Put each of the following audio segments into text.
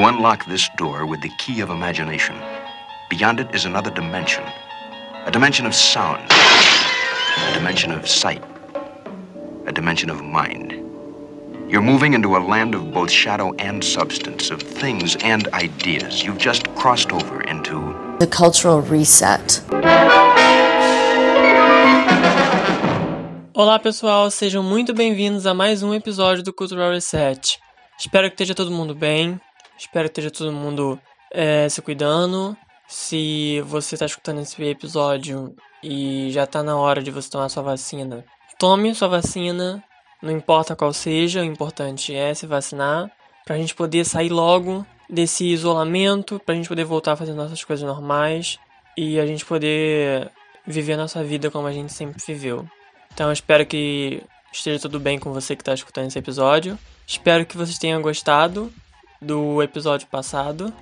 You unlock this door with the key of imagination. Beyond it is another dimension a dimension of sound, a dimension of sight, a dimension of mind. You're moving into a land of both shadow and substance, of things and ideas. You've just crossed over into the cultural reset. Olá pessoal, sejam muito bem-vindos a mais um episódio do Cultural Reset. Espero que esteja todo mundo bem, espero que esteja todo mundo é, se cuidando. Se você está escutando esse episódio e já está na hora de você tomar sua vacina, tome sua vacina, não importa qual seja, o importante é se vacinar, para a gente poder sair logo desse isolamento, para a gente poder voltar a fazer nossas coisas normais e a gente poder viver a nossa vida como a gente sempre viveu. Então espero que esteja tudo bem com você que está escutando esse episódio. Espero que vocês tenham gostado do episódio passado.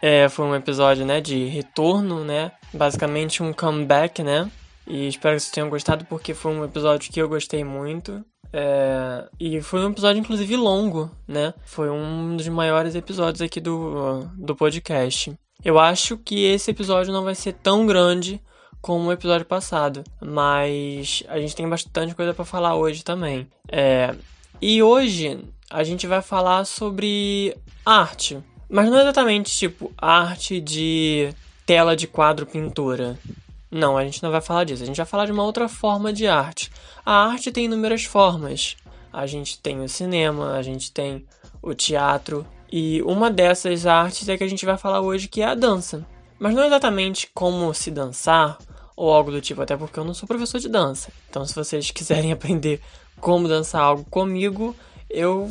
É, foi um episódio né, de retorno, né? Basicamente um comeback, né? E espero que vocês tenham gostado porque foi um episódio que eu gostei muito. É, e foi um episódio, inclusive, longo, né? Foi um dos maiores episódios aqui do, do podcast. Eu acho que esse episódio não vai ser tão grande como o episódio passado, mas a gente tem bastante coisa para falar hoje também. É, e hoje a gente vai falar sobre arte, mas não exatamente tipo arte de tela de quadro pintura. Não, a gente não vai falar disso. A gente vai falar de uma outra forma de arte. A arte tem inúmeras formas. A gente tem o cinema, a gente tem o teatro. E uma dessas artes é que a gente vai falar hoje, que é a dança. Mas não exatamente como se dançar ou algo do tipo, até porque eu não sou professor de dança. Então, se vocês quiserem aprender como dançar algo comigo, eu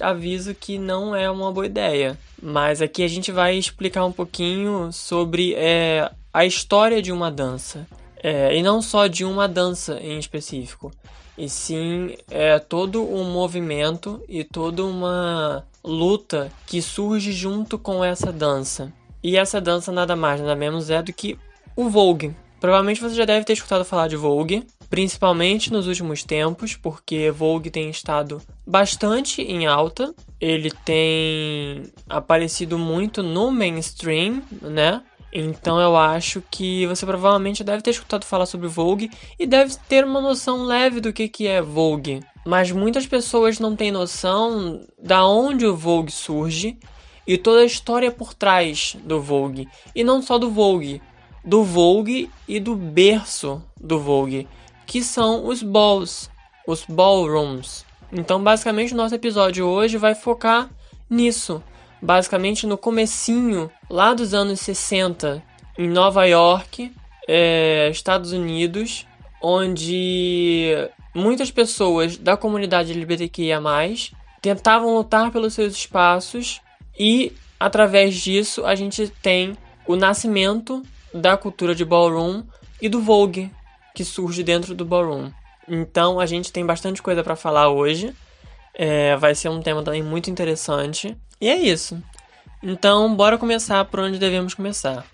aviso que não é uma boa ideia. Mas aqui a gente vai explicar um pouquinho sobre é, a história de uma dança. É, e não só de uma dança em específico, e sim é, todo um movimento e toda uma luta que surge junto com essa dança. E essa dança nada mais nada menos é do que o Vogue. Provavelmente você já deve ter escutado falar de Vogue, principalmente nos últimos tempos, porque Vogue tem estado bastante em alta. Ele tem aparecido muito no mainstream, né? Então eu acho que você provavelmente deve ter escutado falar sobre Vogue e deve ter uma noção leve do que, que é Vogue. Mas muitas pessoas não têm noção da onde o Vogue surge e toda a história por trás do Vogue. E não só do Vogue, do Vogue e do berço do Vogue, que são os balls, os ballrooms. Então, basicamente, o nosso episódio hoje vai focar nisso, basicamente no comecinho lá dos anos 60 em Nova York, é, Estados Unidos, onde muitas pessoas da comunidade LGBTQIA+, tentavam lutar pelos seus espaços e através disso a gente tem o nascimento da cultura de ballroom e do Vogue, que surge dentro do ballroom. Então a gente tem bastante coisa para falar hoje. É, vai ser um tema também muito interessante. E é isso. Então, bora começar por onde devemos começar.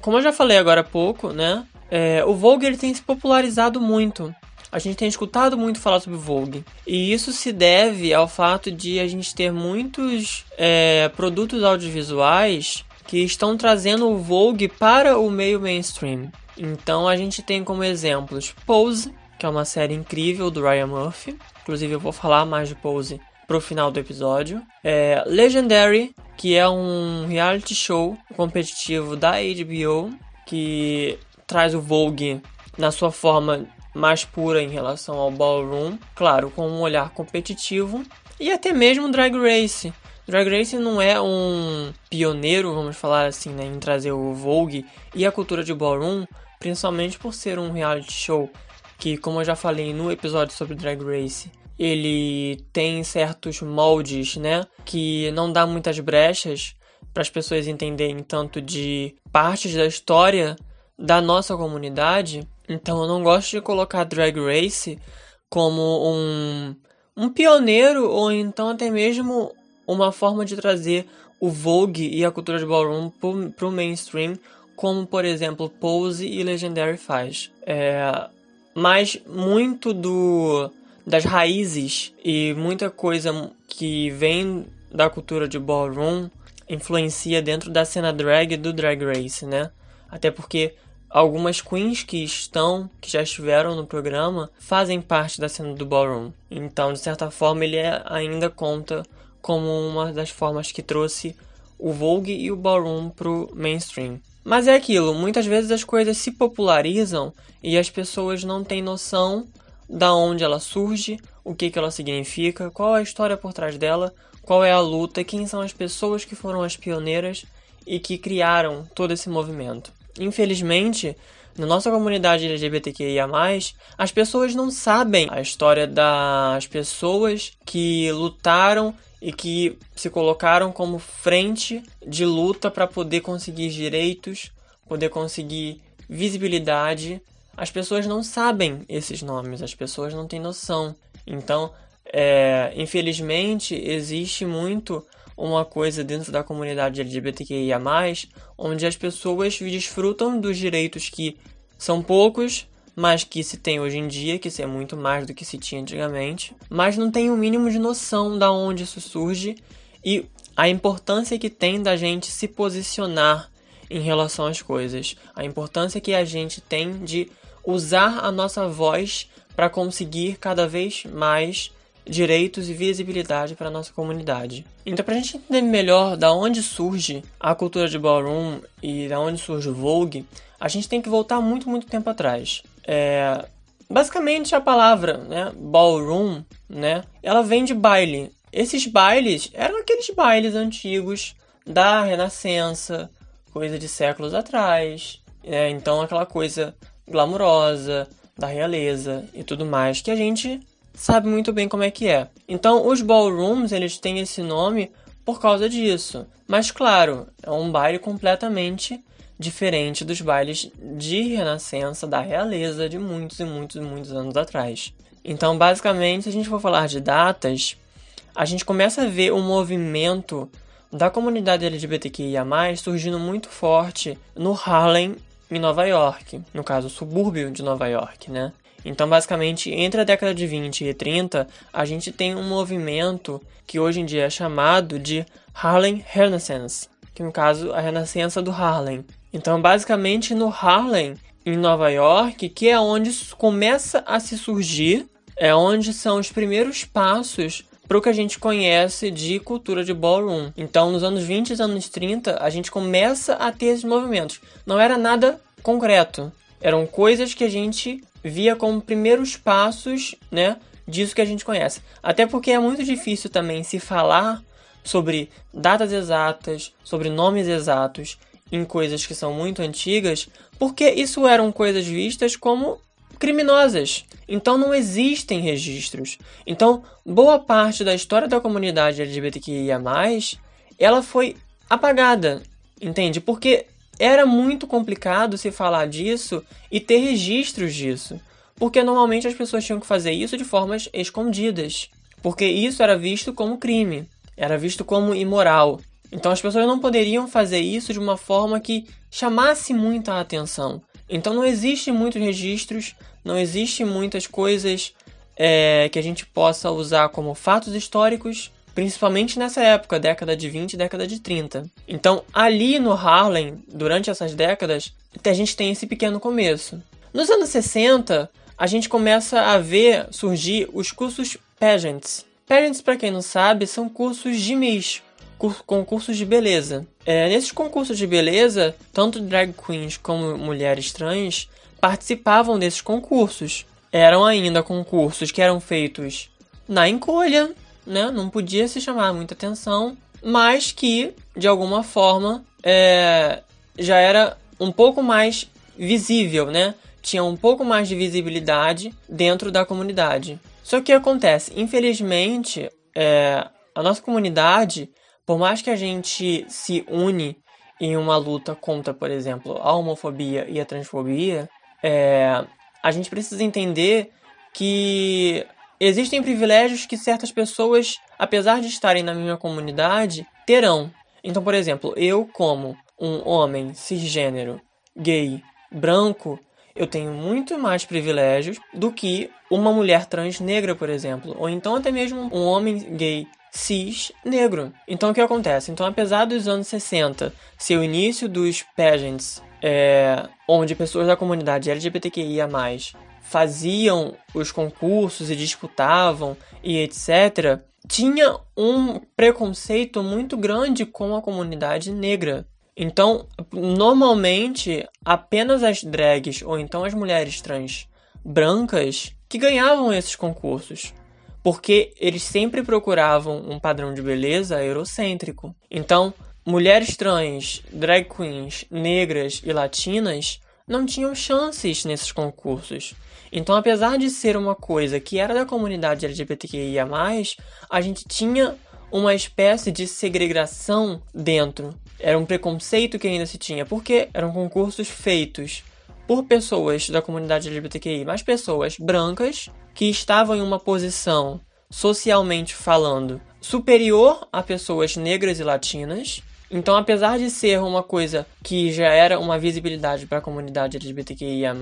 Como eu já falei agora há pouco, né? É, o Vogue ele tem se popularizado muito. A gente tem escutado muito falar sobre Vogue. E isso se deve ao fato de a gente ter muitos é, produtos audiovisuais que estão trazendo o Vogue para o meio mainstream. Então a gente tem como exemplos Pose, que é uma série incrível do Ryan Murphy. Inclusive eu vou falar mais de Pose pro final do episódio. É Legendary, que é um reality show competitivo da HBO que traz o Vogue na sua forma mais pura em relação ao ballroom, claro, com um olhar competitivo, e até mesmo Drag Race. Drag Race não é um pioneiro, vamos falar assim, né, em trazer o Vogue e a cultura de ballroom, principalmente por ser um reality show que, como eu já falei no episódio sobre Drag Race, ele tem certos moldes, né, que não dá muitas brechas para as pessoas entenderem tanto de partes da história da nossa comunidade. Então eu não gosto de colocar Drag Race como um, um pioneiro ou então até mesmo uma forma de trazer o Vogue e a cultura de ballroom para o mainstream como por exemplo Pose e Legendary faz. É, mas muito do das raízes e muita coisa que vem da cultura de ballroom influencia dentro da cena drag do Drag Race, né? Até porque algumas queens que estão, que já estiveram no programa, fazem parte da cena do ballroom. Então, de certa forma, ele é, ainda conta como uma das formas que trouxe o Vogue e o ballroom pro mainstream. Mas é aquilo, muitas vezes as coisas se popularizam e as pessoas não têm noção da onde ela surge, o que, que ela significa, qual é a história por trás dela, qual é a luta, quem são as pessoas que foram as pioneiras e que criaram todo esse movimento. Infelizmente, na nossa comunidade LGBTQIA, as pessoas não sabem a história das pessoas que lutaram e que se colocaram como frente de luta para poder conseguir direitos, poder conseguir visibilidade. As pessoas não sabem esses nomes, as pessoas não têm noção. Então, é, infelizmente, existe muito uma coisa dentro da comunidade LGBTQIA, onde as pessoas desfrutam dos direitos que são poucos, mas que se tem hoje em dia, que se é muito mais do que se tinha antigamente, mas não tem o um mínimo de noção da onde isso surge e a importância que tem da gente se posicionar em relação às coisas, a importância que a gente tem de usar a nossa voz para conseguir cada vez mais direitos e visibilidade para a nossa comunidade. Então, para a gente entender melhor da onde surge a cultura de ballroom e da onde surge o Vogue, a gente tem que voltar muito, muito tempo atrás. É, basicamente, a palavra né, ballroom, né, ela vem de baile. Esses bailes eram aqueles bailes antigos da Renascença, coisa de séculos atrás. É, então, aquela coisa glamurosa da realeza e tudo mais que a gente sabe muito bem como é que é. Então, os ballrooms, eles têm esse nome por causa disso. Mas claro, é um baile completamente diferente dos bailes de renascença da realeza de muitos e muitos e muitos anos atrás. Então, basicamente, se a gente for falar de datas, a gente começa a ver o um movimento da comunidade LGBTQIA+, surgindo muito forte no Harlem, em Nova York, no caso, o subúrbio de Nova York, né? Então, basicamente, entre a década de 20 e 30, a gente tem um movimento que hoje em dia é chamado de Harlem Renaissance, que no caso a renascença do Harlem. Então, basicamente, no Harlem, em Nova York, que é onde começa a se surgir, é onde são os primeiros passos para o que a gente conhece de cultura de ballroom. Então, nos anos 20 e anos 30, a gente começa a ter esses movimentos. Não era nada concreto, eram coisas que a gente via como primeiros passos, né, disso que a gente conhece. Até porque é muito difícil também se falar sobre datas exatas, sobre nomes exatos em coisas que são muito antigas, porque isso eram coisas vistas como criminosas. Então não existem registros. Então, boa parte da história da comunidade LGBTQIA+, ela foi apagada, entende? Porque era muito complicado se falar disso e ter registros disso, porque normalmente as pessoas tinham que fazer isso de formas escondidas, porque isso era visto como crime, era visto como imoral. Então as pessoas não poderiam fazer isso de uma forma que chamasse muita atenção. Então não existe muitos registros, não existe muitas coisas é, que a gente possa usar como fatos históricos principalmente nessa época, década de 20 e década de 30. Então, ali no Harlem, durante essas décadas, a gente tem esse pequeno começo. Nos anos 60, a gente começa a ver surgir os cursos pageants. Pageants, para quem não sabe, são cursos de Miss, concursos de beleza. É, nesses concursos de beleza, tanto drag queens como mulheres trans participavam desses concursos. Eram ainda concursos que eram feitos na encolha, né, não podia se chamar muita atenção, mas que, de alguma forma, é, já era um pouco mais visível, né? Tinha um pouco mais de visibilidade dentro da comunidade. Só que acontece, infelizmente, é, a nossa comunidade, por mais que a gente se une em uma luta contra, por exemplo, a homofobia e a transfobia, é, a gente precisa entender que Existem privilégios que certas pessoas, apesar de estarem na minha comunidade, terão. Então, por exemplo, eu, como um homem cisgênero, gay, branco, eu tenho muito mais privilégios do que uma mulher trans negra, por exemplo, ou então até mesmo um homem gay cis negro. Então o que acontece? Então, apesar dos anos 60 ser o início dos pageants, é, onde pessoas da comunidade LGBTQIA faziam os concursos e disputavam e etc., tinha um preconceito muito grande com a comunidade negra. Então, normalmente, apenas as drags ou então as mulheres trans brancas que ganhavam esses concursos, porque eles sempre procuravam um padrão de beleza eurocêntrico. Então, mulheres trans, drag queens, negras e latinas não tinham chances nesses concursos. Então, apesar de ser uma coisa que era da comunidade LGBTQIA, a gente tinha uma espécie de segregação dentro. Era um preconceito que ainda se tinha, porque eram concursos feitos por pessoas da comunidade LGBTQI, mas pessoas brancas que estavam em uma posição socialmente falando superior a pessoas negras e latinas. Então, apesar de ser uma coisa que já era uma visibilidade para a comunidade LGBTQIA,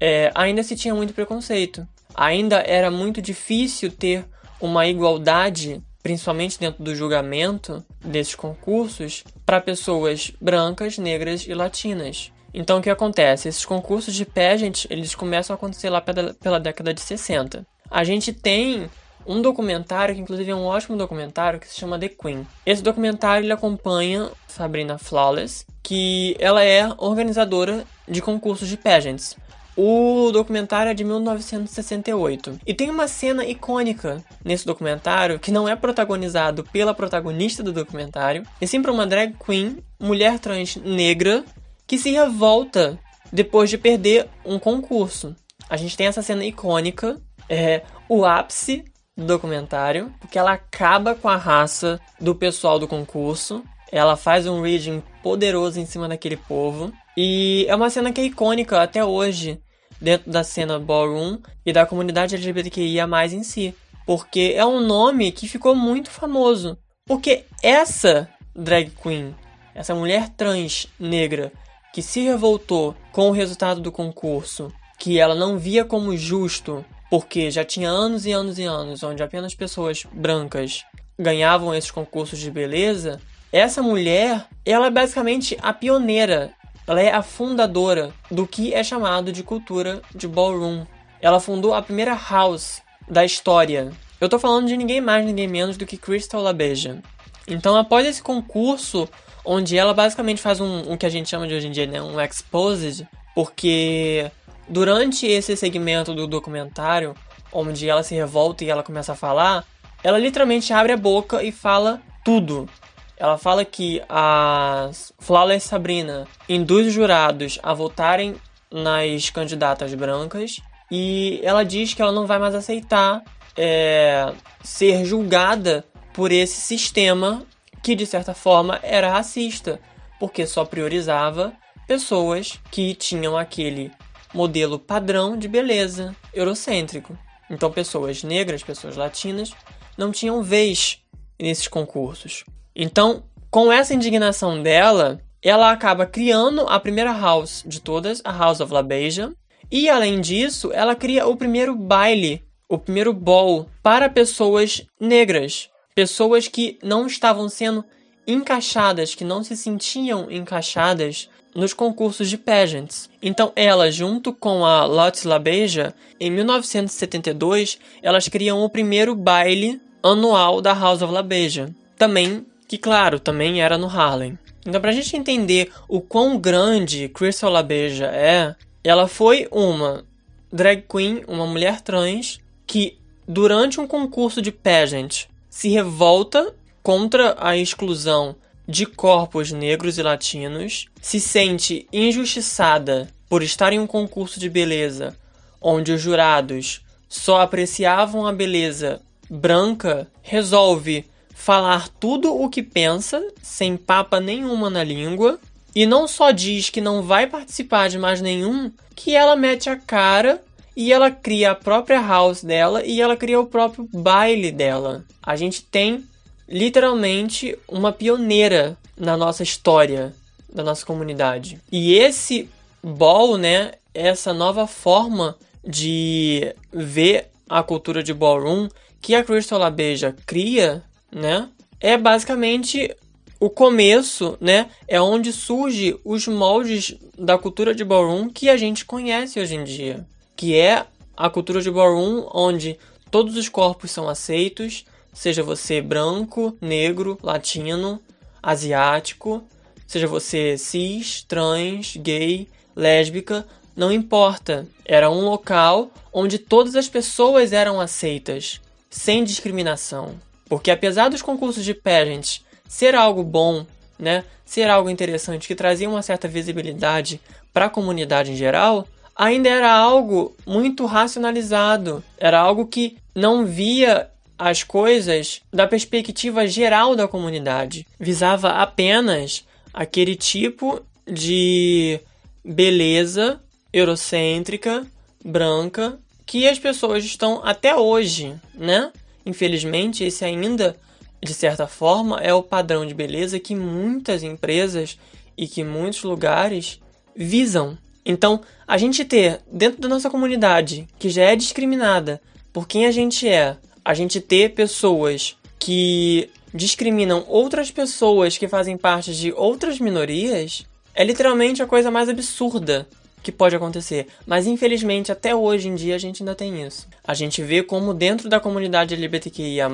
é, ainda se tinha muito preconceito. Ainda era muito difícil ter uma igualdade, principalmente dentro do julgamento desses concursos, para pessoas brancas, negras e latinas. Então o que acontece? Esses concursos de pageant, eles começam a acontecer lá pela, pela década de 60. A gente tem um documentário, que inclusive é um ótimo documentário, que se chama The Queen. Esse documentário ele acompanha Sabrina Flawless, que ela é organizadora de concursos de pageants. O documentário é de 1968 e tem uma cena icônica nesse documentário que não é protagonizado pela protagonista do documentário, e sim por uma drag queen, mulher trans negra, que se revolta depois de perder um concurso. A gente tem essa cena icônica, é o ápice do documentário, porque ela acaba com a raça do pessoal do concurso. Ela faz um reading poderoso em cima daquele povo. E é uma cena que é icônica até hoje dentro da cena ballroom e da comunidade LGBTQIA+, em si. Porque é um nome que ficou muito famoso. Porque essa drag queen, essa mulher trans negra que se revoltou com o resultado do concurso, que ela não via como justo, porque já tinha anos e anos e anos onde apenas pessoas brancas ganhavam esses concursos de beleza, essa mulher, ela é basicamente a pioneira ela é a fundadora do que é chamado de cultura de ballroom. Ela fundou a primeira house da história. Eu tô falando de ninguém mais, ninguém menos do que Crystal LaBeija. Então, após esse concurso, onde ela basicamente faz um, um que a gente chama de hoje em dia, né, um exposed, porque durante esse segmento do documentário, onde ela se revolta e ela começa a falar, ela literalmente abre a boca e fala tudo. Ela fala que a Flawless Sabrina induz os jurados a votarem nas candidatas brancas e ela diz que ela não vai mais aceitar é, ser julgada por esse sistema que de certa forma era racista, porque só priorizava pessoas que tinham aquele modelo padrão de beleza eurocêntrico. Então pessoas negras, pessoas latinas não tinham vez nesses concursos. Então, com essa indignação dela, ela acaba criando a primeira house de todas, a House of La Beija. E além disso, ela cria o primeiro baile, o primeiro ball para pessoas negras, pessoas que não estavam sendo encaixadas, que não se sentiam encaixadas nos concursos de pageants. Então, ela, junto com a Lotte LaBeija, em 1972, elas criam o primeiro baile anual da House of LaBeija. Também que claro, também era no Harlem. Então, pra gente entender o quão grande Crystal LaBeija é, ela foi uma drag queen, uma mulher trans, que durante um concurso de pageant se revolta contra a exclusão de corpos negros e latinos, se sente injustiçada por estar em um concurso de beleza onde os jurados só apreciavam a beleza branca, resolve falar tudo o que pensa, sem papa nenhuma na língua, e não só diz que não vai participar de mais nenhum, que ela mete a cara e ela cria a própria house dela e ela cria o próprio baile dela. A gente tem literalmente uma pioneira na nossa história, da nossa comunidade. E esse ball, né, essa nova forma de ver a cultura de ballroom que a Crystal Labeja cria, né? É basicamente o começo, né? É onde surge os moldes da cultura de ballroom que a gente conhece hoje em dia, que é a cultura de ballroom onde todos os corpos são aceitos, seja você branco, negro, latino, asiático, seja você cis, trans, gay, lésbica, não importa. Era um local onde todas as pessoas eram aceitas, sem discriminação. Porque apesar dos concursos de pageant ser algo bom, né, ser algo interessante que trazia uma certa visibilidade para a comunidade em geral, ainda era algo muito racionalizado, era algo que não via as coisas da perspectiva geral da comunidade, visava apenas aquele tipo de beleza eurocêntrica, branca, que as pessoas estão até hoje, né? Infelizmente, esse ainda, de certa forma, é o padrão de beleza que muitas empresas e que muitos lugares visam. Então, a gente ter dentro da nossa comunidade, que já é discriminada por quem a gente é, a gente ter pessoas que discriminam outras pessoas que fazem parte de outras minorias, é literalmente a coisa mais absurda que pode acontecer. Mas infelizmente, até hoje em dia, a gente ainda tem isso. A gente vê como dentro da comunidade LGBTQIA,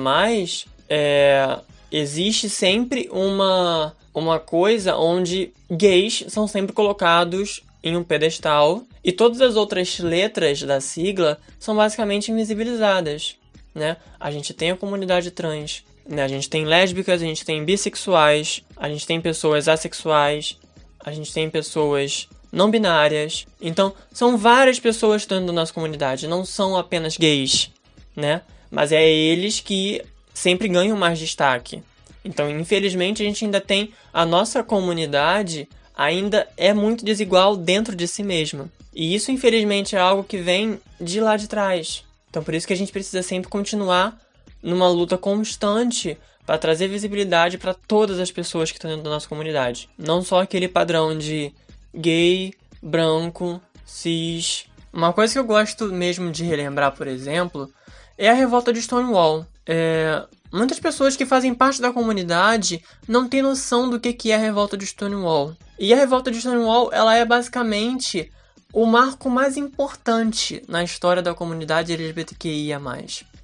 é, existe sempre uma, uma coisa onde gays são sempre colocados em um pedestal e todas as outras letras da sigla são basicamente invisibilizadas. Né? A gente tem a comunidade trans, né? a gente tem lésbicas, a gente tem bissexuais, a gente tem pessoas assexuais, a gente tem pessoas não binárias. Então, são várias pessoas dentro da nossa comunidade, não são apenas gays, né? Mas é eles que sempre ganham mais destaque. Então, infelizmente, a gente ainda tem a nossa comunidade ainda é muito desigual dentro de si mesma. E isso, infelizmente, é algo que vem de lá de trás. Então, por isso que a gente precisa sempre continuar numa luta constante para trazer visibilidade para todas as pessoas que estão dentro da nossa comunidade. Não só aquele padrão de gay, branco, cis. Uma coisa que eu gosto mesmo de relembrar, por exemplo, é a revolta de Stonewall. É, muitas pessoas que fazem parte da comunidade não têm noção do que é a revolta de Stonewall. E a revolta de Stonewall ela é basicamente o marco mais importante na história da comunidade LGBTQIA+.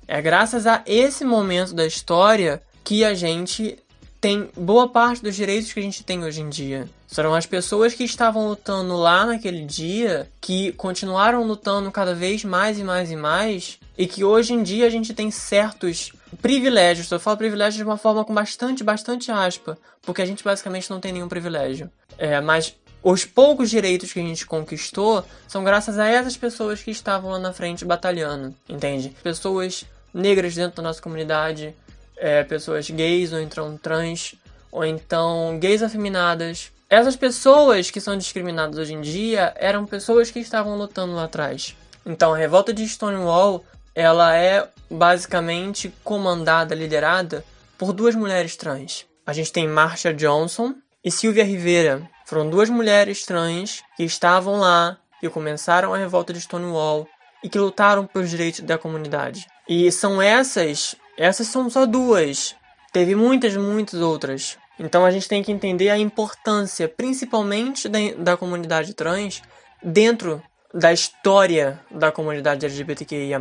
É graças a esse momento da história que a gente tem boa parte dos direitos que a gente tem hoje em dia. Serão as pessoas que estavam lutando lá naquele dia que continuaram lutando cada vez mais e mais e mais e que hoje em dia a gente tem certos privilégios. Eu falo privilégios de uma forma com bastante, bastante aspa, porque a gente basicamente não tem nenhum privilégio. É, mas os poucos direitos que a gente conquistou são graças a essas pessoas que estavam lá na frente batalhando, entende? Pessoas negras dentro da nossa comunidade, é, pessoas gays ou então trans, ou então gays afeminadas. Essas pessoas que são discriminadas hoje em dia eram pessoas que estavam lutando lá atrás. Então a revolta de Stonewall ela é basicamente comandada, liderada por duas mulheres trans. A gente tem Marsha Johnson e Sylvia Rivera. Foram duas mulheres trans que estavam lá, e começaram a revolta de Stonewall e que lutaram pelos direitos da comunidade. E são essas essas são só duas. Teve muitas, muitas outras. Então a gente tem que entender a importância, principalmente da, da comunidade trans, dentro da história da comunidade LGBTQIA.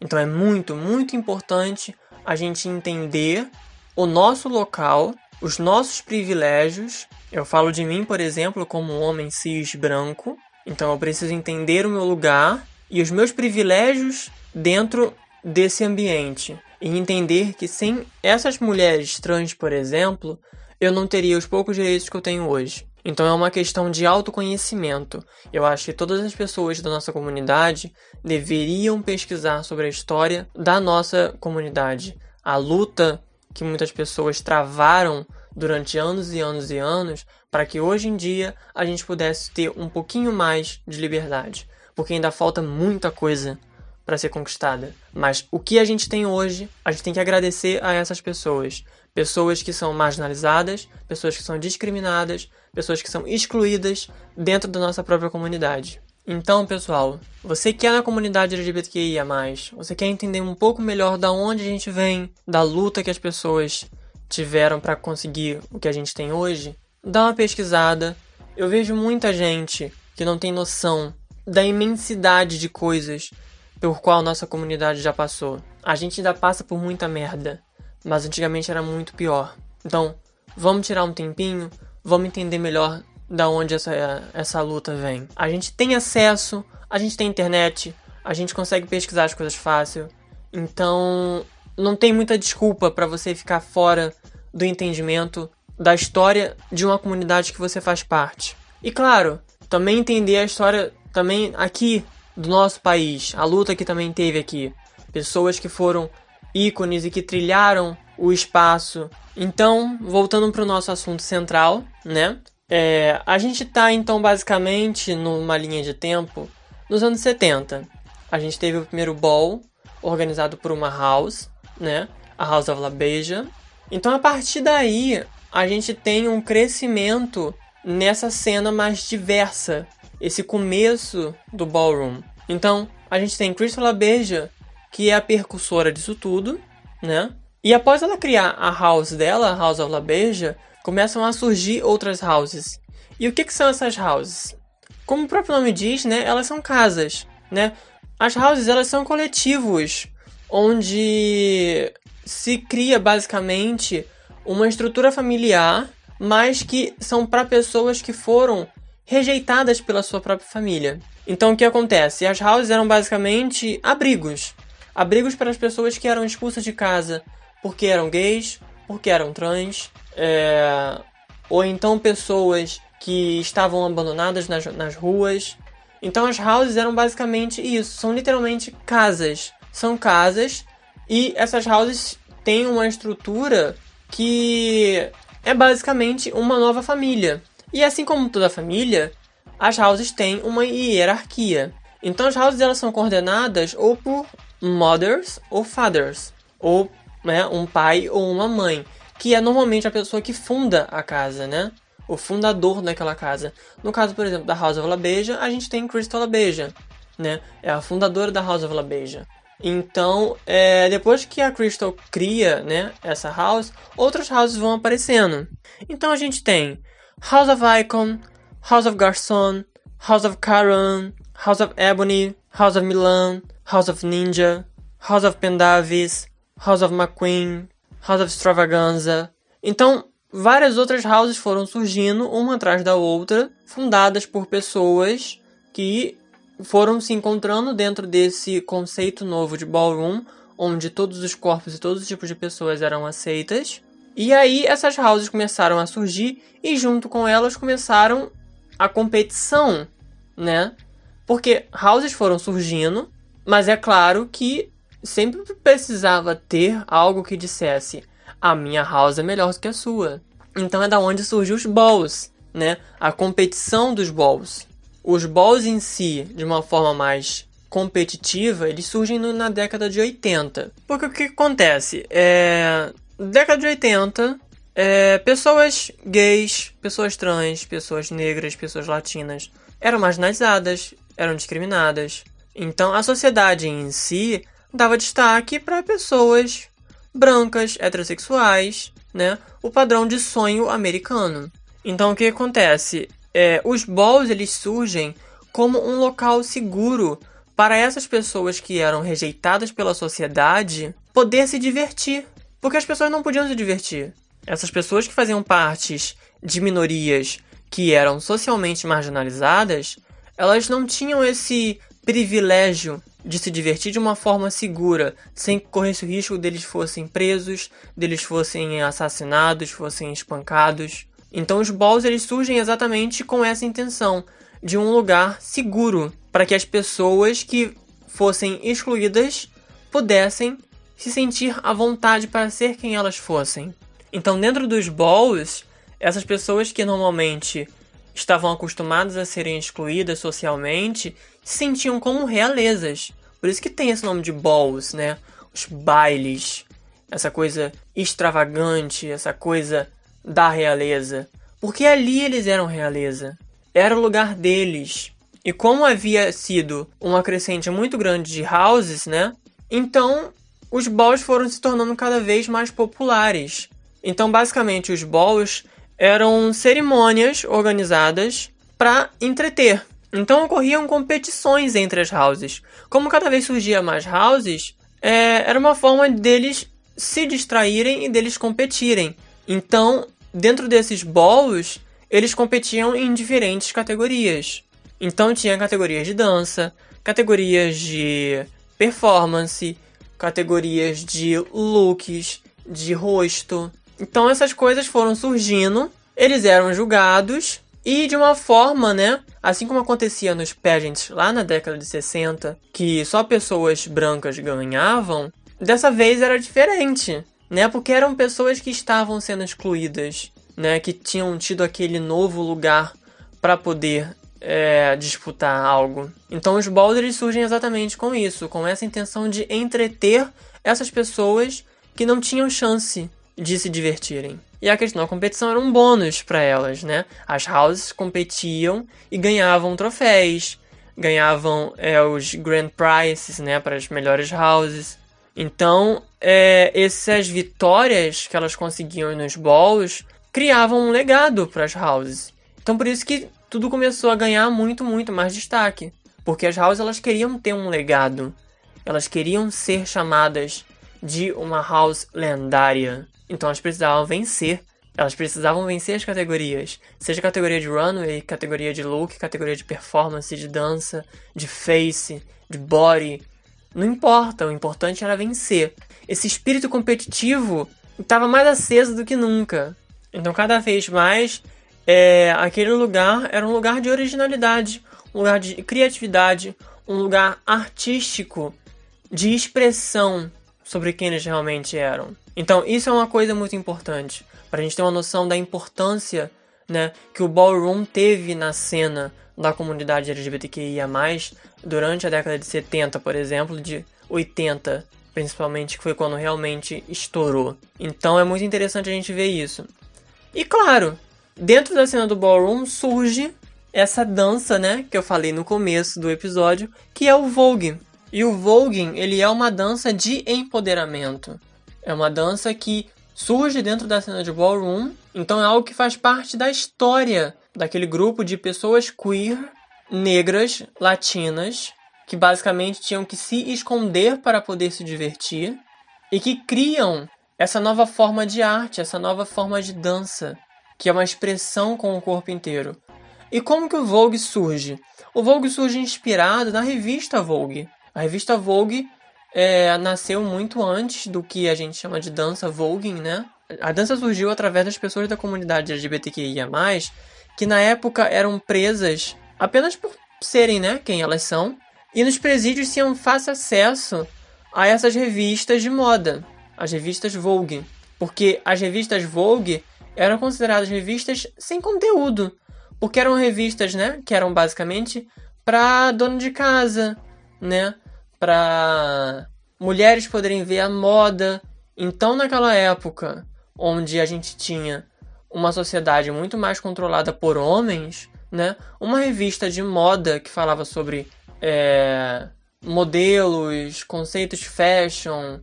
Então é muito, muito importante a gente entender o nosso local, os nossos privilégios. Eu falo de mim, por exemplo, como um homem cis branco. Então eu preciso entender o meu lugar e os meus privilégios dentro desse ambiente e entender que sem essas mulheres trans, por exemplo, eu não teria os poucos direitos que eu tenho hoje. Então é uma questão de autoconhecimento. Eu acho que todas as pessoas da nossa comunidade deveriam pesquisar sobre a história da nossa comunidade, a luta que muitas pessoas travaram durante anos e anos e anos para que hoje em dia a gente pudesse ter um pouquinho mais de liberdade, porque ainda falta muita coisa para ser conquistada. Mas o que a gente tem hoje, a gente tem que agradecer a essas pessoas. Pessoas que são marginalizadas, pessoas que são discriminadas, pessoas que são excluídas dentro da nossa própria comunidade. Então, pessoal, você que é na comunidade LGBTQIA+, você quer entender um pouco melhor da onde a gente vem, da luta que as pessoas tiveram para conseguir o que a gente tem hoje, dá uma pesquisada. Eu vejo muita gente que não tem noção da imensidade de coisas por qual nossa comunidade já passou. A gente ainda passa por muita merda, mas antigamente era muito pior. Então, vamos tirar um tempinho, vamos entender melhor da onde essa, essa luta vem. A gente tem acesso, a gente tem internet, a gente consegue pesquisar as coisas fácil. Então, não tem muita desculpa para você ficar fora do entendimento da história de uma comunidade que você faz parte. E claro, também entender a história também aqui do nosso país, a luta que também teve aqui, pessoas que foram ícones e que trilharam o espaço. Então, voltando para o nosso assunto central, né? É, a gente está então basicamente numa linha de tempo nos anos 70. A gente teve o primeiro ball organizado por uma house, né? A House of La Beja. Então a partir daí a gente tem um crescimento nessa cena mais diversa, esse começo do ballroom. Então a gente tem Crystal La Beja, que é a percussora disso tudo, né? E após ela criar a house dela, a House of La Beja, começam a surgir outras houses. E o que, que são essas houses? Como o próprio nome diz, né, elas são casas, né? As houses elas são coletivos onde se cria basicamente uma estrutura familiar, mas que são para pessoas que foram rejeitadas pela sua própria família. Então o que acontece? As houses eram basicamente abrigos. Abrigos para as pessoas que eram expulsas de casa porque eram gays, porque eram trans, é, ou então pessoas que estavam abandonadas nas, nas ruas. Então as houses eram basicamente isso, são literalmente casas. São casas e essas houses têm uma estrutura que é basicamente uma nova família. E assim como toda família, as houses têm uma hierarquia. Então as houses elas são coordenadas ou por mothers ou fathers, ou né, um pai ou uma mãe que é normalmente a pessoa que funda a casa, né? O fundador daquela casa. No caso, por exemplo, da House of La Beja, a gente tem Crystal La Beja, né? É a fundadora da House of La Beja. Então, é, depois que a Crystal cria né, essa house, outras houses vão aparecendo. Então a gente tem House of Icon, House of Garçon, House of Karan, House of Ebony, House of Milan, House of Ninja, House of Pendavis, House of McQueen, House of Extravaganza. Então, várias outras houses foram surgindo, uma atrás da outra, fundadas por pessoas que foram se encontrando dentro desse conceito novo de ballroom, onde todos os corpos e todos os tipos de pessoas eram aceitas. E aí essas houses começaram a surgir e junto com elas começaram a competição, né? Porque houses foram surgindo, mas é claro que sempre precisava ter algo que dissesse: a minha house é melhor do que a sua. Então é da onde surgiu os balls, né? A competição dos balls. Os balls em si, de uma forma mais competitiva, eles surgem na década de 80. Porque o que acontece? É, década de 80, é, pessoas gays, pessoas trans, pessoas negras, pessoas latinas eram marginalizadas, eram discriminadas. Então a sociedade em si dava destaque para pessoas brancas, heterossexuais, né? O padrão de sonho americano. Então o que acontece? É, os balls eles surgem como um local seguro para essas pessoas que eram rejeitadas pela sociedade poder se divertir, porque as pessoas não podiam se divertir. Essas pessoas que faziam partes de minorias que eram socialmente marginalizadas, elas não tinham esse privilégio de se divertir de uma forma segura, sem que corresse o risco deles fossem presos, deles fossem assassinados, fossem espancados. Então os balls eles surgem exatamente com essa intenção de um lugar seguro para que as pessoas que fossem excluídas pudessem se sentir à vontade para ser quem elas fossem. Então dentro dos balls, essas pessoas que normalmente estavam acostumadas a serem excluídas socialmente se sentiam como realezas. Por isso que tem esse nome de balls, né? Os bailes, essa coisa extravagante, essa coisa da realeza. Porque ali eles eram realeza. Era o lugar deles. E como havia sido uma crescente muito grande de houses, né? Então os balls foram se tornando cada vez mais populares. Então, basicamente, os balls eram cerimônias organizadas para entreter. Então ocorriam competições entre as houses. Como cada vez surgia mais houses, é, era uma forma deles se distraírem e deles competirem. Então, dentro desses balls, eles competiam em diferentes categorias. Então tinha categorias de dança, categorias de performance, categorias de looks, de rosto. Então essas coisas foram surgindo, eles eram julgados e de uma forma, né? Assim como acontecia nos pageants lá na década de 60, que só pessoas brancas ganhavam, dessa vez era diferente, né? Porque eram pessoas que estavam sendo excluídas, né? Que tinham tido aquele novo lugar para poder é, disputar algo. Então os boulders surgem exatamente com isso, com essa intenção de entreter essas pessoas que não tinham chance de se divertirem. E a questão da competição era um bônus para elas, né? As houses competiam e ganhavam troféus, ganhavam é, os grand prizes, né, para as melhores houses. Então, é, essas vitórias que elas conseguiam nos balls criavam um legado para as houses. Então, por isso que tudo começou a ganhar muito, muito mais destaque. Porque as houses elas queriam ter um legado. Elas queriam ser chamadas de uma house lendária. Então elas precisavam vencer. Elas precisavam vencer as categorias. Seja categoria de runway, categoria de look, categoria de performance, de dança, de face, de body. Não importa, o importante era vencer. Esse espírito competitivo estava mais aceso do que nunca. Então cada vez mais é, aquele lugar era um lugar de originalidade, um lugar de criatividade, um lugar artístico, de expressão sobre quem eles realmente eram. Então, isso é uma coisa muito importante, para a gente ter uma noção da importância né, que o ballroom teve na cena da comunidade LGBTQIA, durante a década de 70, por exemplo, de 80, principalmente, que foi quando realmente estourou. Então é muito interessante a gente ver isso. E claro, Dentro da cena do ballroom surge essa dança, né, que eu falei no começo do episódio, que é o voguing. E o voguing, ele é uma dança de empoderamento. É uma dança que surge dentro da cena de ballroom, então é algo que faz parte da história daquele grupo de pessoas queer, negras, latinas, que basicamente tinham que se esconder para poder se divertir e que criam essa nova forma de arte, essa nova forma de dança que é uma expressão com o corpo inteiro. E como que o Vogue surge? O Vogue surge inspirado na revista Vogue. A revista Vogue é, nasceu muito antes do que a gente chama de dança voguing, né? A dança surgiu através das pessoas da comunidade LGBTQIA+, que na época eram presas apenas por serem, né, quem elas são, e nos presídios tinham fácil acesso a essas revistas de moda, as revistas Vogue, porque as revistas Vogue eram consideradas revistas sem conteúdo, porque eram revistas, né, que eram basicamente para dono de casa, né, para mulheres poderem ver a moda. Então, naquela época, onde a gente tinha uma sociedade muito mais controlada por homens, né, uma revista de moda que falava sobre é, modelos, conceitos fashion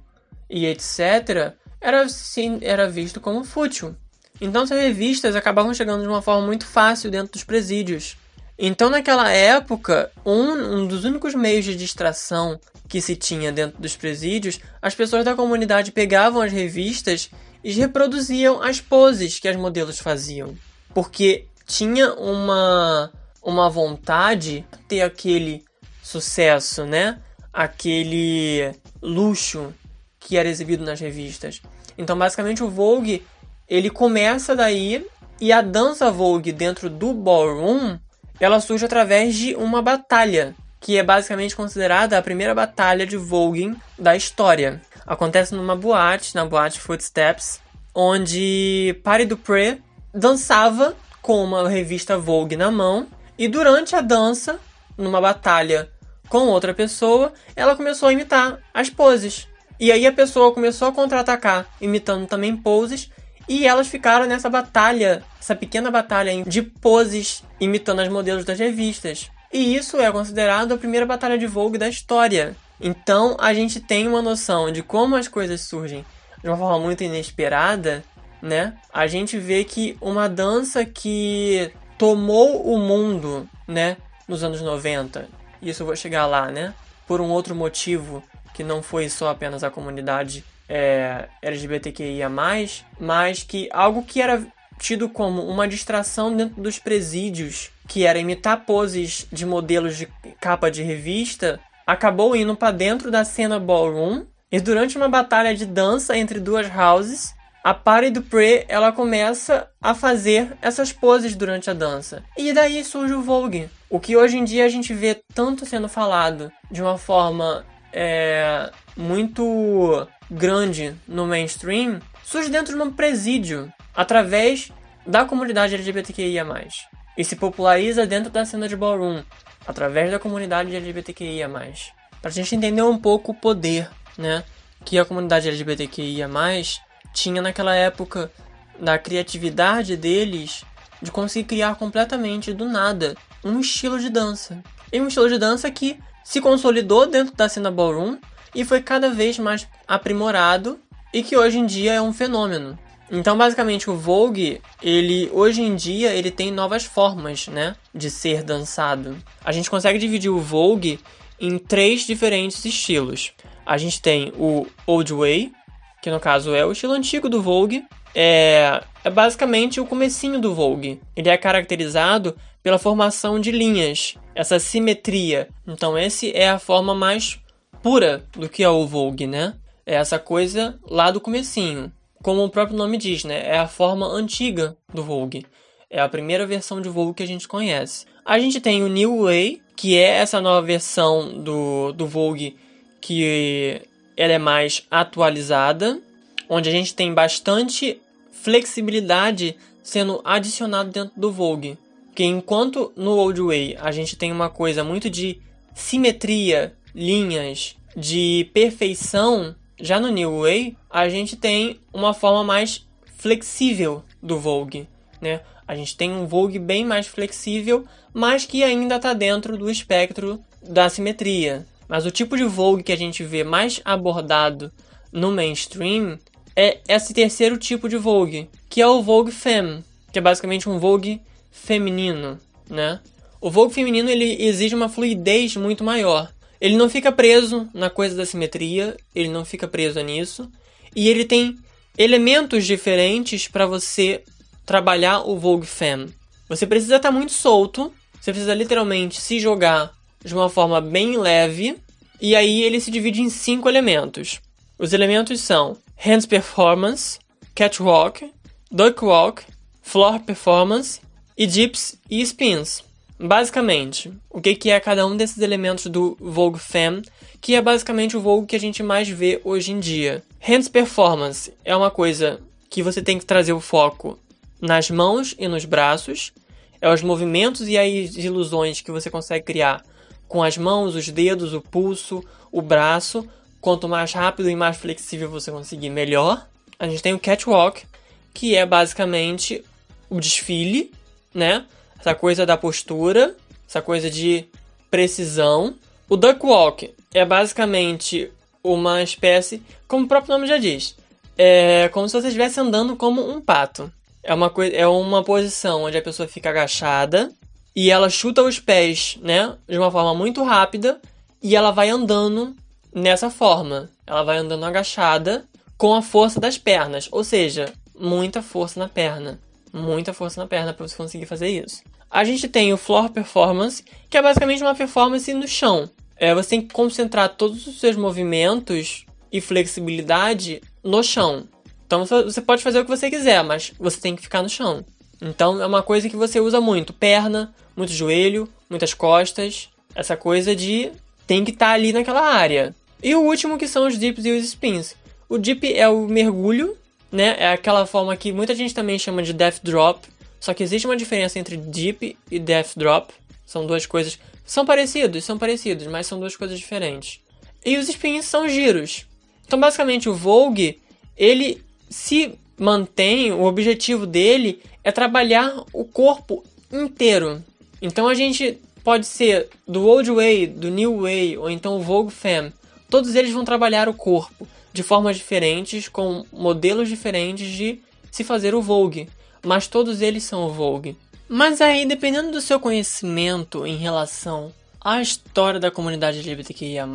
e etc., era, sim, era visto como fútil. Então essas revistas acabavam chegando de uma forma muito fácil dentro dos presídios. Então naquela época, um, um dos únicos meios de distração que se tinha dentro dos presídios, as pessoas da comunidade pegavam as revistas e reproduziam as poses que as modelos faziam. Porque tinha uma, uma vontade de ter aquele sucesso, né? Aquele luxo que era exibido nas revistas. Então, basicamente, o Vogue ele começa daí e a dança Vogue dentro do ballroom, ela surge através de uma batalha, que é basicamente considerada a primeira batalha de voguing da história. Acontece numa boate, na boate Footsteps, onde Patty Dupree dançava com uma revista Vogue na mão e durante a dança, numa batalha com outra pessoa, ela começou a imitar as poses. E aí a pessoa começou a contra-atacar, imitando também poses, e elas ficaram nessa batalha, essa pequena batalha de poses imitando as modelos das revistas. E isso é considerado a primeira batalha de Vogue da história. Então a gente tem uma noção de como as coisas surgem de uma forma muito inesperada, né? A gente vê que uma dança que tomou o mundo, né, nos anos 90, isso eu vou chegar lá, né? Por um outro motivo que não foi só apenas a comunidade é, LGBTQIA, mas que algo que era tido como uma distração dentro dos presídios, que era imitar poses de modelos de capa de revista, acabou indo para dentro da cena ballroom e durante uma batalha de dança entre duas houses, a Patty Dupree ela começa a fazer essas poses durante a dança. E daí surge o Vogue, o que hoje em dia a gente vê tanto sendo falado de uma forma é, muito grande no mainstream, surge dentro de um presídio através da comunidade LGBTQIA+. E se populariza dentro da cena de ballroom, através da comunidade LGBTQIA+. Pra gente entender um pouco o poder, né, que a comunidade LGBTQIA+, tinha naquela época da criatividade deles de conseguir criar completamente do nada um estilo de dança. E um estilo de dança que se consolidou dentro da cena ballroom e foi cada vez mais aprimorado e que hoje em dia é um fenômeno. Então, basicamente, o Vogue, ele hoje em dia, ele tem novas formas, né, de ser dançado. A gente consegue dividir o Vogue em três diferentes estilos. A gente tem o Old Way, que no caso é o estilo antigo do Vogue, é, é basicamente o comecinho do Vogue. Ele é caracterizado pela formação de linhas, essa simetria. Então, esse é a forma mais pura do que é o Vogue, né? É essa coisa lá do comecinho como o próprio nome diz, né? É a forma antiga do Vogue. É a primeira versão de Vogue que a gente conhece. A gente tem o New Way, que é essa nova versão do, do Vogue que ela é mais atualizada, onde a gente tem bastante flexibilidade sendo adicionado dentro do Vogue. Que enquanto no Old Way a gente tem uma coisa muito de simetria, linhas, de perfeição, já no New Way, a gente tem uma forma mais flexível do Vogue, né? A gente tem um Vogue bem mais flexível, mas que ainda está dentro do espectro da simetria. Mas o tipo de Vogue que a gente vê mais abordado no mainstream é esse terceiro tipo de Vogue, que é o Vogue Femme, que é basicamente um Vogue feminino, né? O Vogue feminino ele exige uma fluidez muito maior. Ele não fica preso na coisa da simetria, ele não fica preso nisso, e ele tem elementos diferentes para você trabalhar o Vogue Femme. Você precisa estar tá muito solto, você precisa literalmente se jogar de uma forma bem leve, e aí ele se divide em cinco elementos. Os elementos são Hands Performance, Catwalk, Duck Walk, Floor Performance e Dips e Spins. Basicamente, o que, que é cada um desses elementos do Vogue Femme, que é basicamente o Vogue que a gente mais vê hoje em dia. Hands Performance é uma coisa que você tem que trazer o foco nas mãos e nos braços, é os movimentos e as ilusões que você consegue criar com as mãos, os dedos, o pulso, o braço. Quanto mais rápido e mais flexível você conseguir, melhor. A gente tem o catwalk, que é basicamente o desfile, né? Essa coisa da postura, essa coisa de precisão. O duck walk é basicamente uma espécie, como o próprio nome já diz, é como se você estivesse andando como um pato. É uma, é uma posição onde a pessoa fica agachada e ela chuta os pés, né, de uma forma muito rápida e ela vai andando nessa forma. Ela vai andando agachada com a força das pernas, ou seja, muita força na perna muita força na perna para você conseguir fazer isso. A gente tem o floor performance, que é basicamente uma performance no chão. É, você tem que concentrar todos os seus movimentos e flexibilidade no chão. Então você pode fazer o que você quiser, mas você tem que ficar no chão. Então é uma coisa que você usa muito: perna, muito joelho, muitas costas. Essa coisa de tem que estar tá ali naquela área. E o último que são os dips e os spins. O dip é o mergulho né? É aquela forma que muita gente também chama de death drop, só que existe uma diferença entre deep e death drop. São duas coisas são parecidos, são parecidos, mas são duas coisas diferentes. E os spins são giros. Então, basicamente, o Vogue, ele se mantém, o objetivo dele é trabalhar o corpo inteiro. Então, a gente pode ser do Old Way, do New Way, ou então o Vogue Femme. Todos eles vão trabalhar o corpo de formas diferentes, com modelos diferentes de se fazer o Vogue, mas todos eles são o Vogue. Mas aí, dependendo do seu conhecimento em relação à história da comunidade LGBTQIA,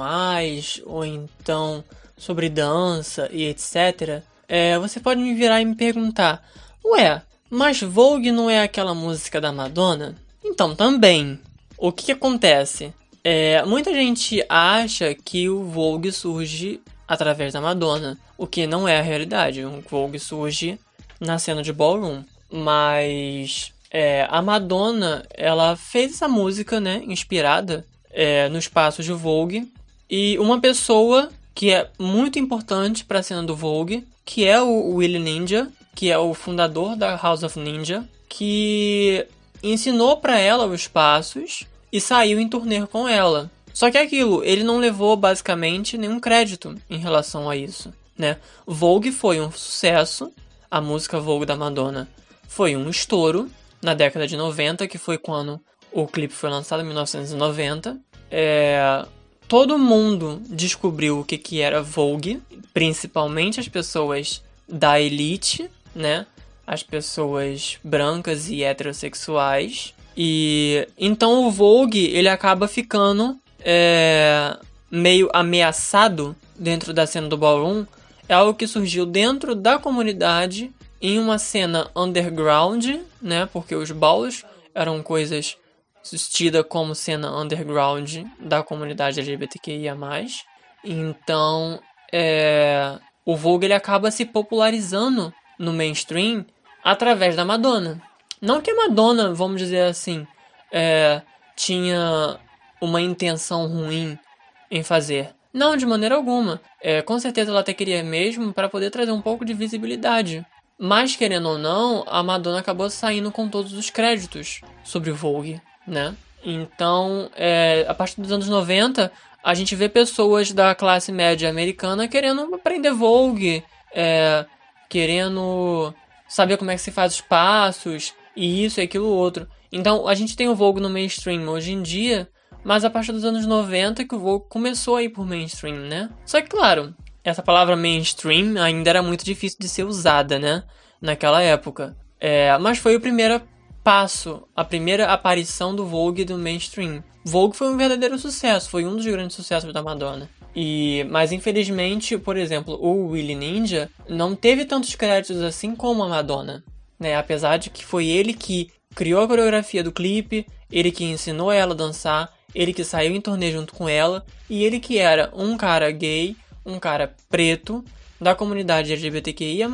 ou então sobre dança e etc., é, você pode me virar e me perguntar: Ué, mas Vogue não é aquela música da Madonna? Então, também. O que, que acontece? É, muita gente acha que o Vogue surge através da Madonna, o que não é a realidade. O Vogue surge na cena de ballroom, mas é, a Madonna ela fez essa música, né, inspirada é, no espaço de Vogue e uma pessoa que é muito importante para a cena do Vogue, que é o Willie Ninja, que é o fundador da House of Ninja, que ensinou para ela os passos e saiu em turnê com ela. Só que é aquilo, ele não levou basicamente nenhum crédito em relação a isso, né? Vogue foi um sucesso, a música Vogue da Madonna foi um estouro na década de 90, que foi quando o clipe foi lançado em 1990. É, todo mundo descobriu o que, que era Vogue, principalmente as pessoas da elite, né? As pessoas brancas e heterossexuais. E então o Vogue ele acaba ficando é, meio ameaçado dentro da cena do ballroom. É algo que surgiu dentro da comunidade em uma cena underground, né? Porque os balls eram coisas tidas como cena underground da comunidade LGBTQIA+. Então, é, o Vogue ele acaba se popularizando no mainstream através da Madonna. Não que a Madonna, vamos dizer assim, é, tinha uma intenção ruim em fazer. Não, de maneira alguma. É, com certeza ela até queria mesmo para poder trazer um pouco de visibilidade. Mas, querendo ou não, a Madonna acabou saindo com todos os créditos sobre Vogue, né? Então, é, a partir dos anos 90, a gente vê pessoas da classe média americana querendo aprender Vogue, é, querendo saber como é que se faz os passos, e isso e aquilo outro. Então, a gente tem o Vogue no mainstream hoje em dia, mas a partir dos anos 90 que o Vogue começou a ir por mainstream, né? Só que, claro, essa palavra mainstream ainda era muito difícil de ser usada, né? Naquela época. É, mas foi o primeiro passo, a primeira aparição do Vogue do mainstream. Vogue foi um verdadeiro sucesso, foi um dos grandes sucessos da Madonna. E, mas infelizmente, por exemplo, o Willie Ninja não teve tantos créditos assim como a Madonna, né? Apesar de que foi ele que criou a coreografia do clipe, ele que ensinou ela a dançar, ele que saiu em turnê junto com ela e ele que era um cara gay, um cara preto da comunidade LGBTQIA+,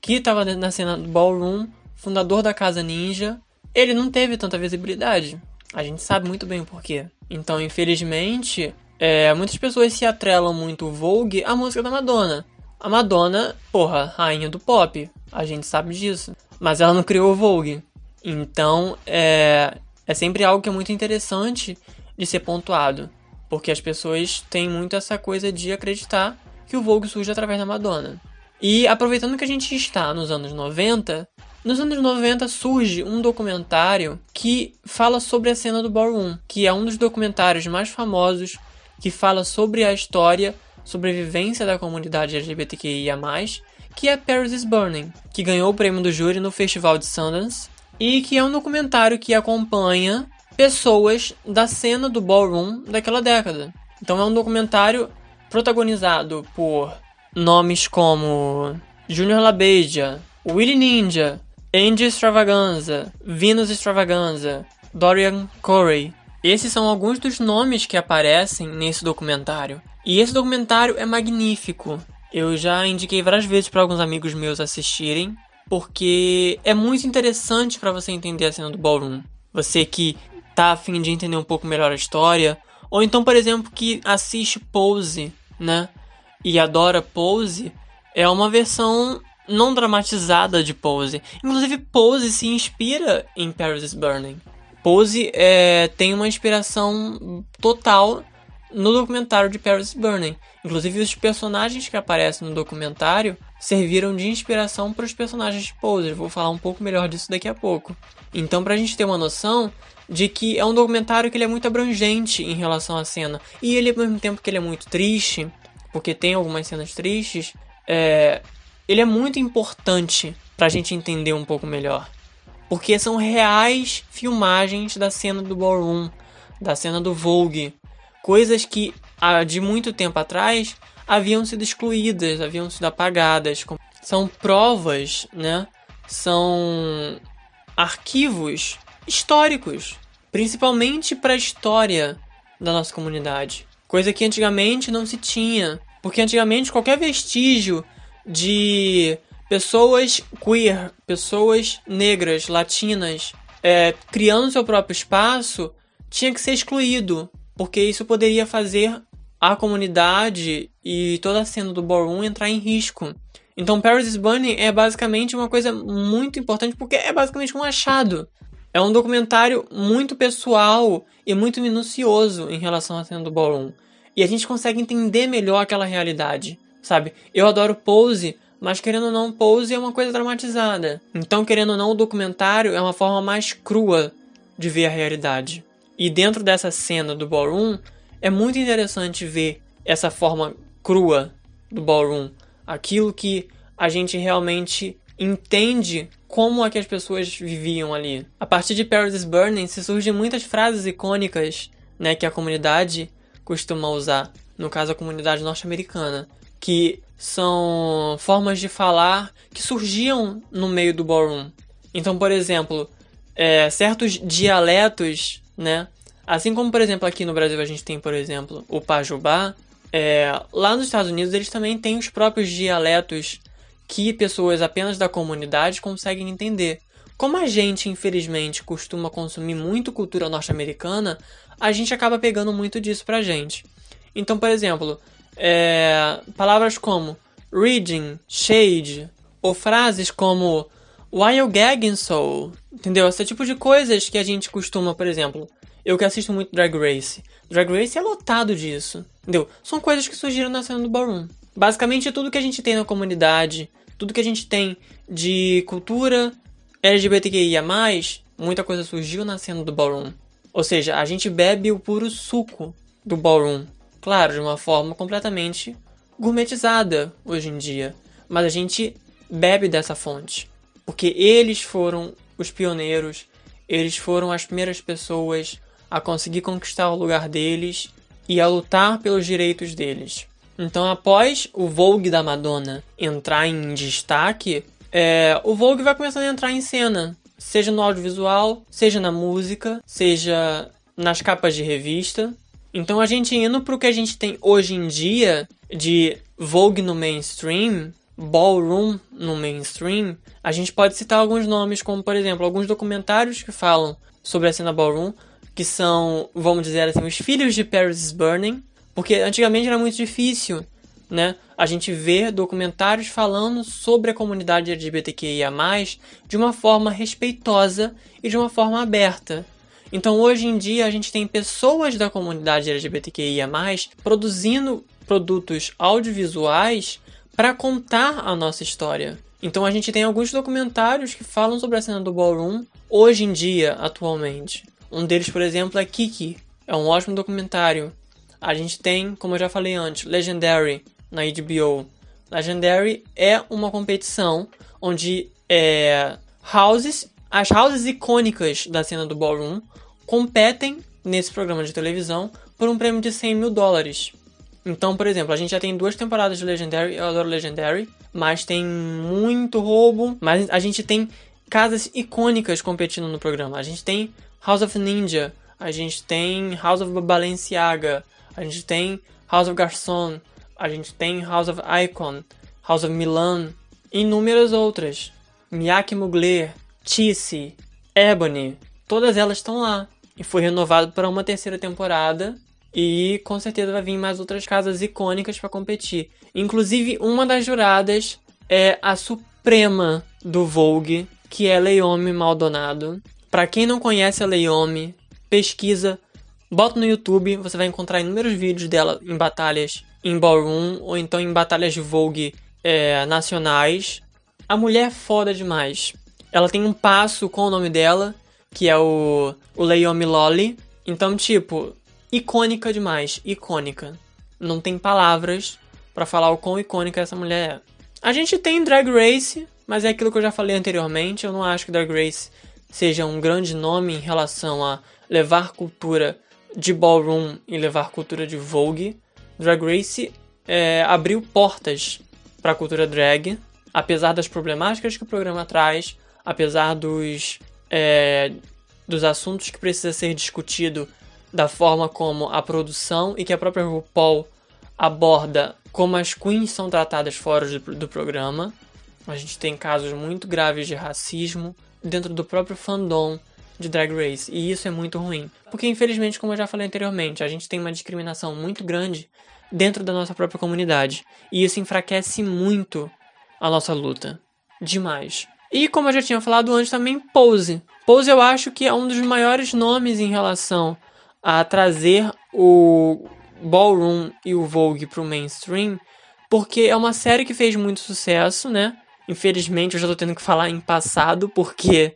que estava na cena do ballroom, fundador da Casa Ninja. Ele não teve tanta visibilidade. A gente sabe muito bem o porquê. Então, infelizmente, é, muitas pessoas se atrelam muito Vogue à música da Madonna. A Madonna, porra, rainha do pop. A gente sabe disso. Mas ela não criou o Vogue. Então, é, é sempre algo que é muito interessante de ser pontuado, porque as pessoas têm muito essa coisa de acreditar que o Vogue surge através da Madonna. E aproveitando que a gente está nos anos 90, nos anos 90 surge um documentário que fala sobre a cena do ballroom, que é um dos documentários mais famosos que fala sobre a história, sobrevivência da comunidade LGBTQIA+, que é Paris is Burning, que ganhou o prêmio do júri no Festival de Sundance e que é um documentário que acompanha pessoas da cena do ballroom daquela década. Então é um documentário protagonizado por nomes como Junior LaBeija, Willie Ninja, Andy Extravaganza, Venus Extravaganza, Dorian Corey. Esses são alguns dos nomes que aparecem nesse documentário. E esse documentário é magnífico. Eu já indiquei várias vezes para alguns amigos meus assistirem porque é muito interessante para você entender a cena do ballroom. Você que tá a fim de entender um pouco melhor a história, ou então, por exemplo, que assiste Pose, né? E adora Pose, é uma versão não dramatizada de Pose. Inclusive, Pose se inspira em Paris is Burning. Pose é, tem uma inspiração total no documentário de Paris is Burning. Inclusive, os personagens que aparecem no documentário serviram de inspiração para os personagens de Pose. vou falar um pouco melhor disso daqui a pouco. Então, para a gente ter uma noção de que é um documentário que ele é muito abrangente em relação à cena. E ele, ao mesmo tempo que ele é muito triste, porque tem algumas cenas tristes, é, ele é muito importante para a gente entender um pouco melhor. Porque são reais filmagens da cena do ballroom, da cena do Vogue. Coisas que de muito tempo atrás haviam sido excluídas, haviam sido apagadas. São provas, né? São arquivos históricos, principalmente para a história da nossa comunidade. Coisa que antigamente não se tinha, porque antigamente qualquer vestígio de pessoas queer, pessoas negras, latinas, é, criando seu próprio espaço, tinha que ser excluído, porque isso poderia fazer a comunidade e toda a cena do ballroom entrar em risco. Então, Paris is Burning é basicamente uma coisa muito importante porque é basicamente um achado. É um documentário muito pessoal e muito minucioso em relação à cena do ballroom. E a gente consegue entender melhor aquela realidade, sabe? Eu adoro Pose, mas querendo ou não, Pose é uma coisa dramatizada. Então, querendo ou não, o documentário é uma forma mais crua de ver a realidade. E dentro dessa cena do ballroom, é muito interessante ver essa forma crua do ballroom, aquilo que a gente realmente entende como é que as pessoas viviam ali. A partir de Paris is Burning se surgem muitas frases icônicas, né, que a comunidade costuma usar, no caso a comunidade norte-americana, que são formas de falar que surgiam no meio do ballroom. Então, por exemplo, é, certos dialetos, né, Assim como, por exemplo, aqui no Brasil a gente tem, por exemplo, o Pajubá, é, lá nos Estados Unidos eles também têm os próprios dialetos que pessoas apenas da comunidade conseguem entender. Como a gente, infelizmente, costuma consumir muito cultura norte-americana, a gente acaba pegando muito disso pra gente. Então, por exemplo, é, palavras como reading, shade, ou frases como why you gagging so, entendeu? Esse tipo de coisas que a gente costuma, por exemplo, eu que assisto muito Drag Race. Drag Race é lotado disso. Entendeu? São coisas que surgiram na cena do ballroom. Basicamente, tudo que a gente tem na comunidade, tudo que a gente tem de cultura LGBTQIA, muita coisa surgiu na cena do ballroom. Ou seja, a gente bebe o puro suco do ballroom. Claro, de uma forma completamente gourmetizada hoje em dia. Mas a gente bebe dessa fonte. Porque eles foram os pioneiros, eles foram as primeiras pessoas a conseguir conquistar o lugar deles e a lutar pelos direitos deles. Então, após o Vogue da Madonna entrar em destaque, é, o Vogue vai começando a entrar em cena, seja no audiovisual, seja na música, seja nas capas de revista. Então, a gente indo para o que a gente tem hoje em dia de Vogue no mainstream, ballroom no mainstream, a gente pode citar alguns nomes, como por exemplo, alguns documentários que falam sobre a cena ballroom, que são, vamos dizer assim, os filhos de Paris is Burning, porque antigamente era muito difícil, né? A gente ver documentários falando sobre a comunidade LGBTQIA+, de uma forma respeitosa e de uma forma aberta. Então hoje em dia a gente tem pessoas da comunidade LGBTQIA+, produzindo produtos audiovisuais para contar a nossa história. Então a gente tem alguns documentários que falam sobre a cena do ballroom hoje em dia, atualmente. Um deles, por exemplo, é Kiki. É um ótimo documentário. A gente tem, como eu já falei antes, Legendary na HBO. Legendary é uma competição onde é, houses, as houses icônicas da cena do ballroom competem nesse programa de televisão por um prêmio de 100 mil dólares. Então, por exemplo, a gente já tem duas temporadas de Legendary, eu adoro Legendary, mas tem muito roubo, mas a gente tem casas icônicas competindo no programa. A gente tem House of Ninja, a gente tem House of Balenciaga, a gente tem House of Garçon, a gente tem House of Icon, House of Milan inúmeras outras. Miyake Mugler, Tissy, Ebony, todas elas estão lá. E foi renovado para uma terceira temporada. E com certeza vai vir mais outras casas icônicas para competir. Inclusive, uma das juradas é a suprema do Vogue, que é Leome Maldonado. Para quem não conhece a Leiomi, pesquisa, bota no YouTube, você vai encontrar inúmeros vídeos dela em batalhas em ballroom ou então em batalhas de Vogue é, nacionais. A mulher é foda demais. Ela tem um passo com o nome dela, que é o, o Leomi Lolly. Então, tipo, icônica demais. Icônica. Não tem palavras para falar o quão icônica essa mulher é. A gente tem Drag Race, mas é aquilo que eu já falei anteriormente. Eu não acho que Drag Race seja um grande nome em relação a levar cultura de ballroom e levar cultura de Vogue. Drag Race é, abriu portas para a cultura drag, apesar das problemáticas que o programa traz, apesar dos, é, dos assuntos que precisa ser discutido da forma como a produção e que a própria RuPaul aborda como as queens são tratadas fora do, do programa. A gente tem casos muito graves de racismo dentro do próprio fandom de Drag Race, e isso é muito ruim. Porque, infelizmente, como eu já falei anteriormente, a gente tem uma discriminação muito grande dentro da nossa própria comunidade, e isso enfraquece muito a nossa luta. Demais. E como eu já tinha falado antes também, Pose. Pose eu acho que é um dos maiores nomes em relação a trazer o Ballroom e o Vogue para o mainstream, porque é uma série que fez muito sucesso, né? Infelizmente eu já tô tendo que falar em passado, porque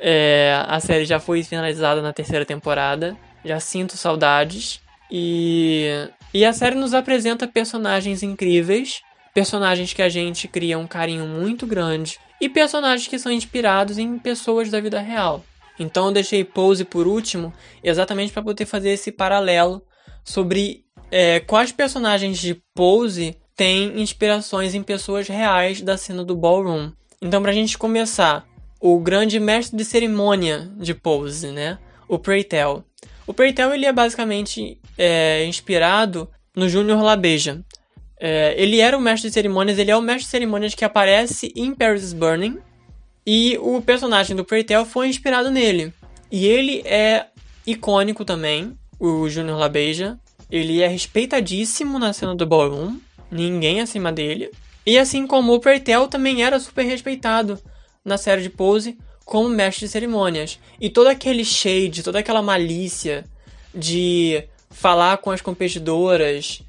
é, a série já foi finalizada na terceira temporada. Já sinto saudades. E, e a série nos apresenta personagens incríveis, personagens que a gente cria um carinho muito grande e personagens que são inspirados em pessoas da vida real. Então eu deixei Pose por último, exatamente para poder fazer esse paralelo sobre é, quais personagens de Pose têm inspirações em pessoas reais da cena do ballroom. Então, para a gente começar, o grande mestre de cerimônia de Pose, né? O Preytel. O Preytel ele é basicamente é, inspirado no Junior LaBeija. É, ele era o mestre de cerimônias, ele é o mestre de cerimônias que aparece em Paris is Burning. E o personagem do Preytel foi inspirado nele. E ele é icônico também, o Junior LaBeija. Ele é respeitadíssimo na cena do ballroom, ninguém acima dele. E assim como o Preytel também era super respeitado na série de Pose como mestre de cerimônias. E todo aquele shade, toda aquela malícia de falar com as competidoras,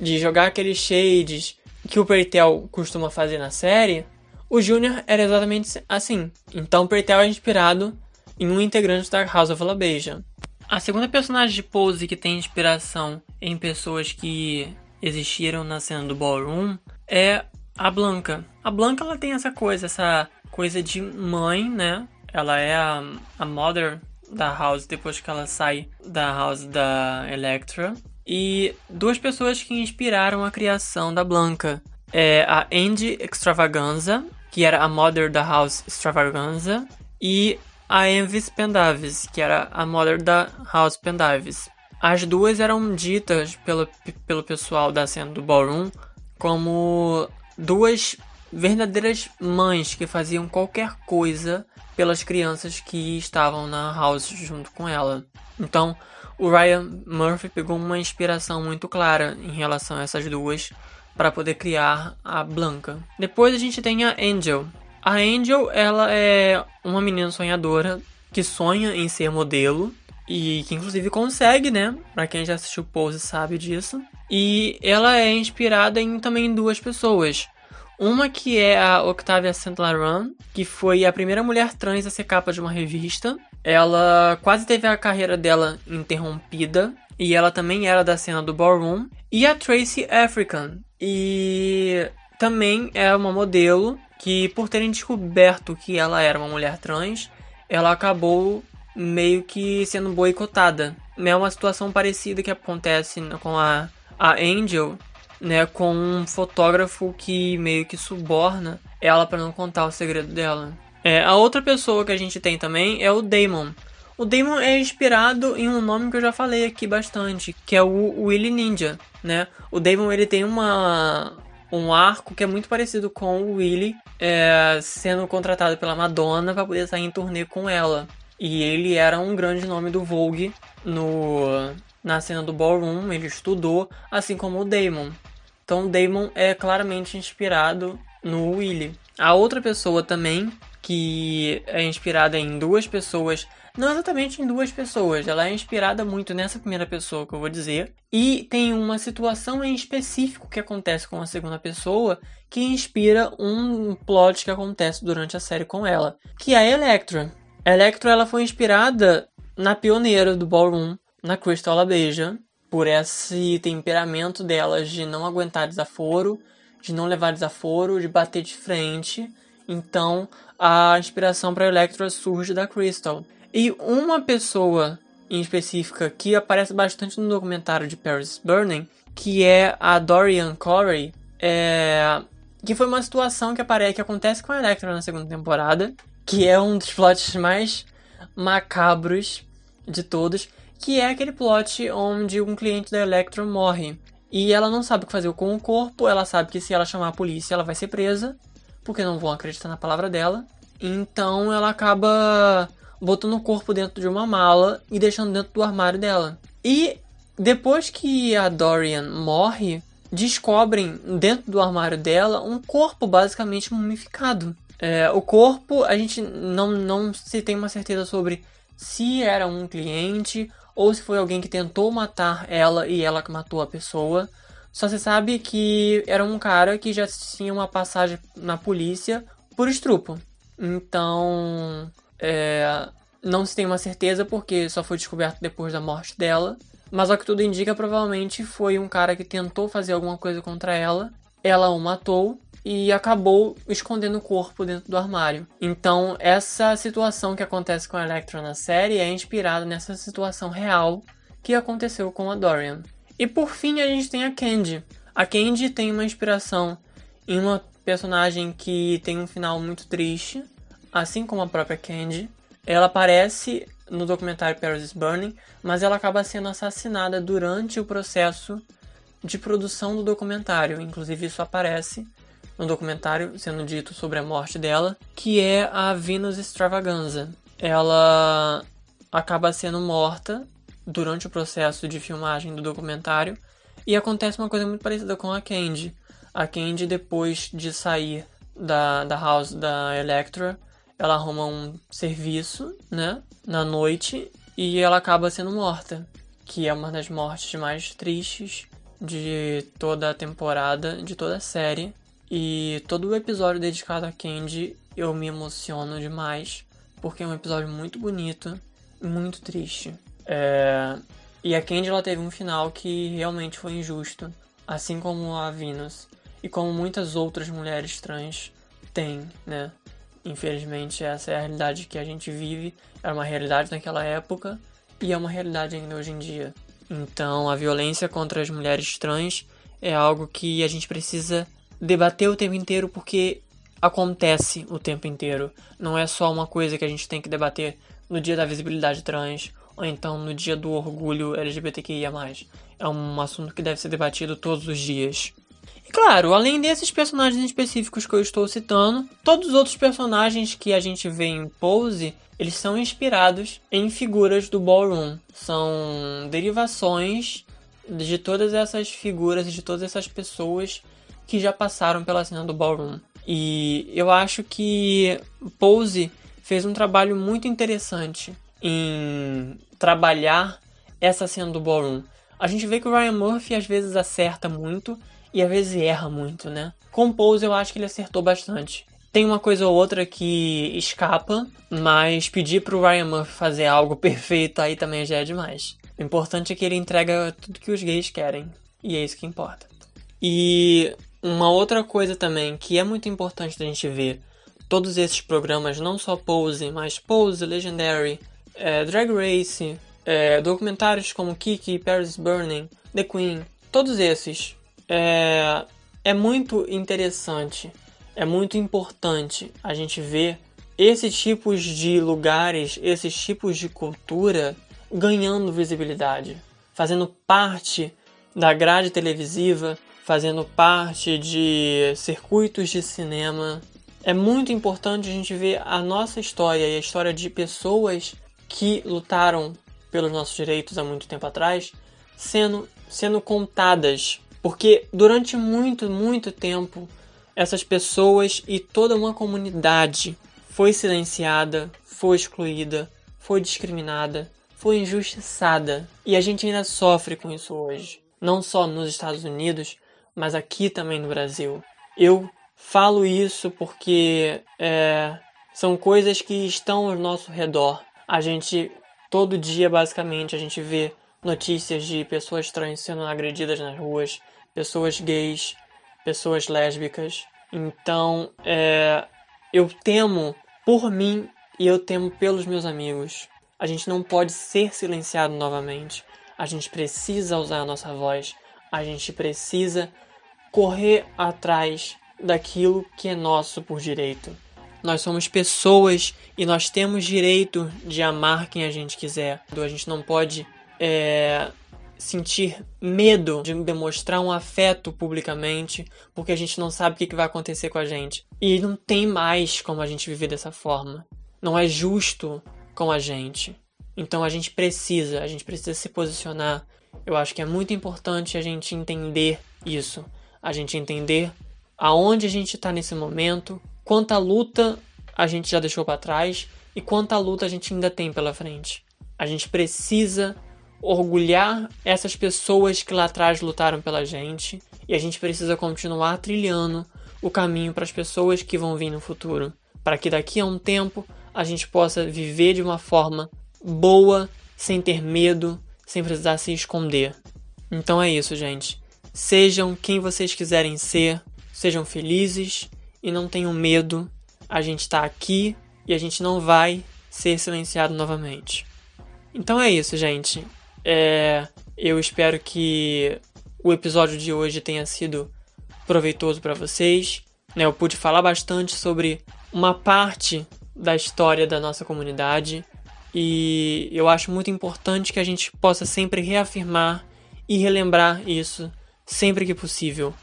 de jogar aqueles shades que o Pertel costuma fazer na série, o Junior era exatamente assim. Então o Pertel é inspirado em um integrante da House of LaBeija. A segunda personagem de Pose que tem inspiração em pessoas que existiram na cena do Ballroom é a Blanca. A Blanca ela tem essa coisa, essa coisa de mãe, né? Ela é a, a mother da House depois que ela sai da House da Electra. E duas pessoas que inspiraram a criação da Blanca é a Andy Extravaganza, que era a mother da House Extravaganza, e a Envis Pendavis, que era a mother da House Pendavis. As duas eram ditas pelo, pelo pessoal da cena do Ballroom como duas verdadeiras mães que faziam qualquer coisa pelas crianças que estavam na house junto com ela. Então, o Ryan Murphy pegou uma inspiração muito clara em relação a essas duas para poder criar a Blanca. Depois a gente tem a Angel, a Angel, ela é uma menina sonhadora que sonha em ser modelo e que inclusive consegue, né? Para quem já assistiu Pose sabe disso. E ela é inspirada em também duas pessoas. Uma que é a Octavia. Laurent, que foi a primeira mulher trans a ser capa de uma revista. Ela quase teve a carreira dela interrompida e ela também era da cena do ballroom. E a Tracy African, e também é uma modelo que por terem descoberto que ela era uma mulher trans, ela acabou meio que sendo boicotada. É uma situação parecida que acontece com a, a Angel, né, com um fotógrafo que meio que suborna ela para não contar o segredo dela. É, a outra pessoa que a gente tem também é o Damon. O Damon é inspirado em um nome que eu já falei aqui bastante, que é o Willy Ninja, né? O Damon ele tem uma um arco que é muito parecido com o Willy é, sendo contratado pela Madonna para poder sair em turnê com ela. E ele era um grande nome do Vogue no, na cena do ballroom, ele estudou, assim como o Damon. Então o Damon é claramente inspirado no Willy. A outra pessoa também, que é inspirada em duas pessoas não exatamente em duas pessoas, ela é inspirada muito nessa primeira pessoa que eu vou dizer, e tem uma situação em específico que acontece com a segunda pessoa que inspira um plot que acontece durante a série com ela, que é a Electra. A Electra ela foi inspirada na pioneira do ballroom, na Crystal LaBeija, por esse temperamento delas de não aguentar desaforo, de não levar desaforo, de bater de frente. Então, a inspiração para Electra surge da Crystal. E uma pessoa em específica que aparece bastante no documentário de Paris Burning, que é a Dorian Corey, é... que foi uma situação que aparece que acontece com a Electra na segunda temporada, que é um dos plots mais macabros de todos, que é aquele plot onde um cliente da Electra morre. E ela não sabe o que fazer com o corpo, ela sabe que se ela chamar a polícia ela vai ser presa, porque não vão acreditar na palavra dela. Então ela acaba botando o corpo dentro de uma mala e deixando dentro do armário dela. E depois que a Dorian morre, descobrem dentro do armário dela um corpo basicamente mumificado. É, o corpo, a gente não, não se tem uma certeza sobre se era um cliente ou se foi alguém que tentou matar ela e ela que matou a pessoa. Só se sabe que era um cara que já tinha uma passagem na polícia por estrupo. Então, é, não se tem uma certeza porque só foi descoberto depois da morte dela. Mas ao que tudo indica, provavelmente foi um cara que tentou fazer alguma coisa contra ela. Ela o matou e acabou escondendo o corpo dentro do armário. Então, essa situação que acontece com a Electra na série é inspirada nessa situação real que aconteceu com a Dorian. E por fim, a gente tem a Candy. A Candy tem uma inspiração em uma personagem que tem um final muito triste, assim como a própria Candy. Ela aparece no documentário Paris is Burning, mas ela acaba sendo assassinada durante o processo de produção do documentário. Inclusive, isso aparece no documentário sendo dito sobre a morte dela, que é a Venus Extravaganza. Ela acaba sendo morta durante o processo de filmagem do documentário e acontece uma coisa muito parecida com a Candy. A Candy, depois de sair da, da house da Electra, ela arruma um serviço, né, na noite e ela acaba sendo morta, que é uma das mortes mais tristes de toda a temporada, de toda a série. E todo o episódio dedicado a Candy eu me emociono demais, porque é um episódio muito bonito e muito triste. É... E a Candy ela teve um final que realmente foi injusto, assim como a Venus e como muitas outras mulheres trans têm, né? Infelizmente essa é a realidade que a gente vive, era uma realidade naquela época e é uma realidade ainda hoje em dia. Então a violência contra as mulheres trans é algo que a gente precisa debater o tempo inteiro porque acontece o tempo inteiro. Não é só uma coisa que a gente tem que debater no dia da visibilidade trans ou então no dia do orgulho LGBTQIA. É um assunto que deve ser debatido todos os dias. E claro, além desses personagens específicos que eu estou citando, todos os outros personagens que a gente vê em Pose, eles são inspirados em figuras do ballroom. São derivações de todas essas figuras e de todas essas pessoas que já passaram pela cena do ballroom. E eu acho que Pose fez um trabalho muito interessante em trabalhar essa cena do ballroom. A gente vê que o Ryan Murphy às vezes acerta muito e às vezes erra muito, né? Com Pose eu acho que ele acertou bastante. Tem uma coisa ou outra que escapa, mas pedir pro Ryan Murphy fazer algo perfeito aí também já é demais. O importante é que ele entrega tudo que os gays querem. E é isso que importa. E uma outra coisa também que é muito importante da gente ver, todos esses programas, não só Pose, mas Pose, Legendary, é, Drag Race, é, documentários como Kiki, Paris Burning, The Queen, todos esses, é, é muito interessante, é muito importante a gente ver esses tipos de lugares, esses tipos de cultura ganhando visibilidade, fazendo parte da grade televisiva, fazendo parte de circuitos de cinema. É muito importante a gente ver a nossa história e a história de pessoas que lutaram pelos nossos direitos há muito tempo atrás sendo, sendo contadas. Porque durante muito, muito tempo essas pessoas e toda uma comunidade foi silenciada, foi excluída, foi discriminada, foi injustiçada. E a gente ainda sofre com isso hoje. Não só nos Estados Unidos, mas aqui também no Brasil. Eu falo isso porque é, são coisas que estão ao nosso redor. A gente, todo dia, basicamente, a gente vê notícias de pessoas trans sendo agredidas nas ruas, pessoas gays, pessoas lésbicas. Então, é, eu temo por mim e eu temo pelos meus amigos. A gente não pode ser silenciado novamente. A gente precisa usar a nossa voz. A gente precisa correr atrás daquilo que é nosso por direito. Nós somos pessoas e nós temos direito de amar quem a gente quiser. A gente não pode é, sentir medo de demonstrar um afeto publicamente, porque a gente não sabe o que vai acontecer com a gente. E não tem mais como a gente viver dessa forma. Não é justo com a gente. Então a gente precisa, a gente precisa se posicionar. Eu acho que é muito importante a gente entender isso, a gente entender aonde a gente está nesse momento, quanta luta a gente já deixou para trás e quanta luta a gente ainda tem pela frente. A gente precisa orgulhar essas pessoas que lá atrás lutaram pela gente e a gente precisa continuar trilhando o caminho para as pessoas que vão vir no futuro, para que daqui a um tempo a gente possa viver de uma forma boa, sem ter medo, sem precisar se esconder. Então é isso, gente. Sejam quem vocês quiserem ser, sejam felizes e não tenham medo. A gente está aqui e a gente não vai ser silenciado novamente. Então é isso, gente. É, eu espero que o episódio de hoje tenha sido proveitoso para vocês. Né? Eu pude falar bastante sobre uma parte da história da nossa comunidade e eu acho muito importante que a gente possa sempre reafirmar e relembrar isso sempre que possível.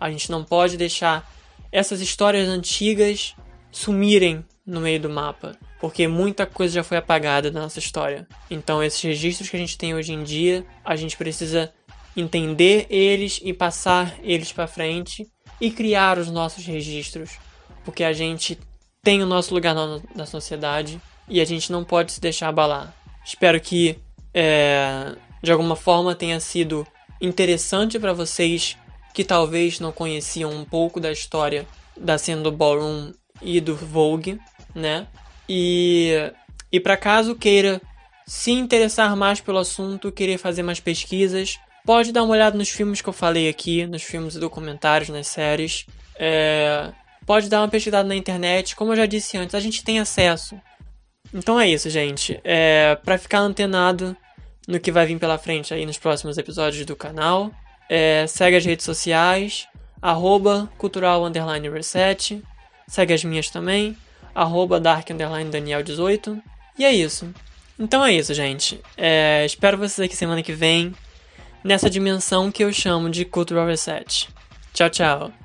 A gente não pode deixar essas histórias antigas sumirem no meio do mapa, porque muita coisa já foi apagada da nossa história. Então, esses registros que a gente tem hoje em dia, a gente precisa entender eles e passar eles para frente e criar os nossos registros, porque a gente tem o nosso lugar na, na sociedade e a gente não pode se deixar abalar. Espero que é, de alguma forma tenha sido interessante para vocês que talvez não conheciam um pouco da história da cena do ballroom e do Vogue, né? E, e para caso queira se interessar mais pelo assunto, querer fazer mais pesquisas, pode dar uma olhada nos filmes que eu falei aqui, nos filmes e documentários, nas séries. É, pode dar uma pesquisada na internet, como eu já disse antes, a gente tem acesso. Então é isso, gente. É, para ficar antenado no que vai vir pela frente aí nos próximos episódios do canal, é, segue as redes sociais, arroba cultural underline reset, segue as minhas também, arroba dark underline daniel 18, e é isso. Então é isso, gente. É, espero vocês aqui semana que vem, nessa dimensão que eu chamo de cultural reset. Tchau, tchau.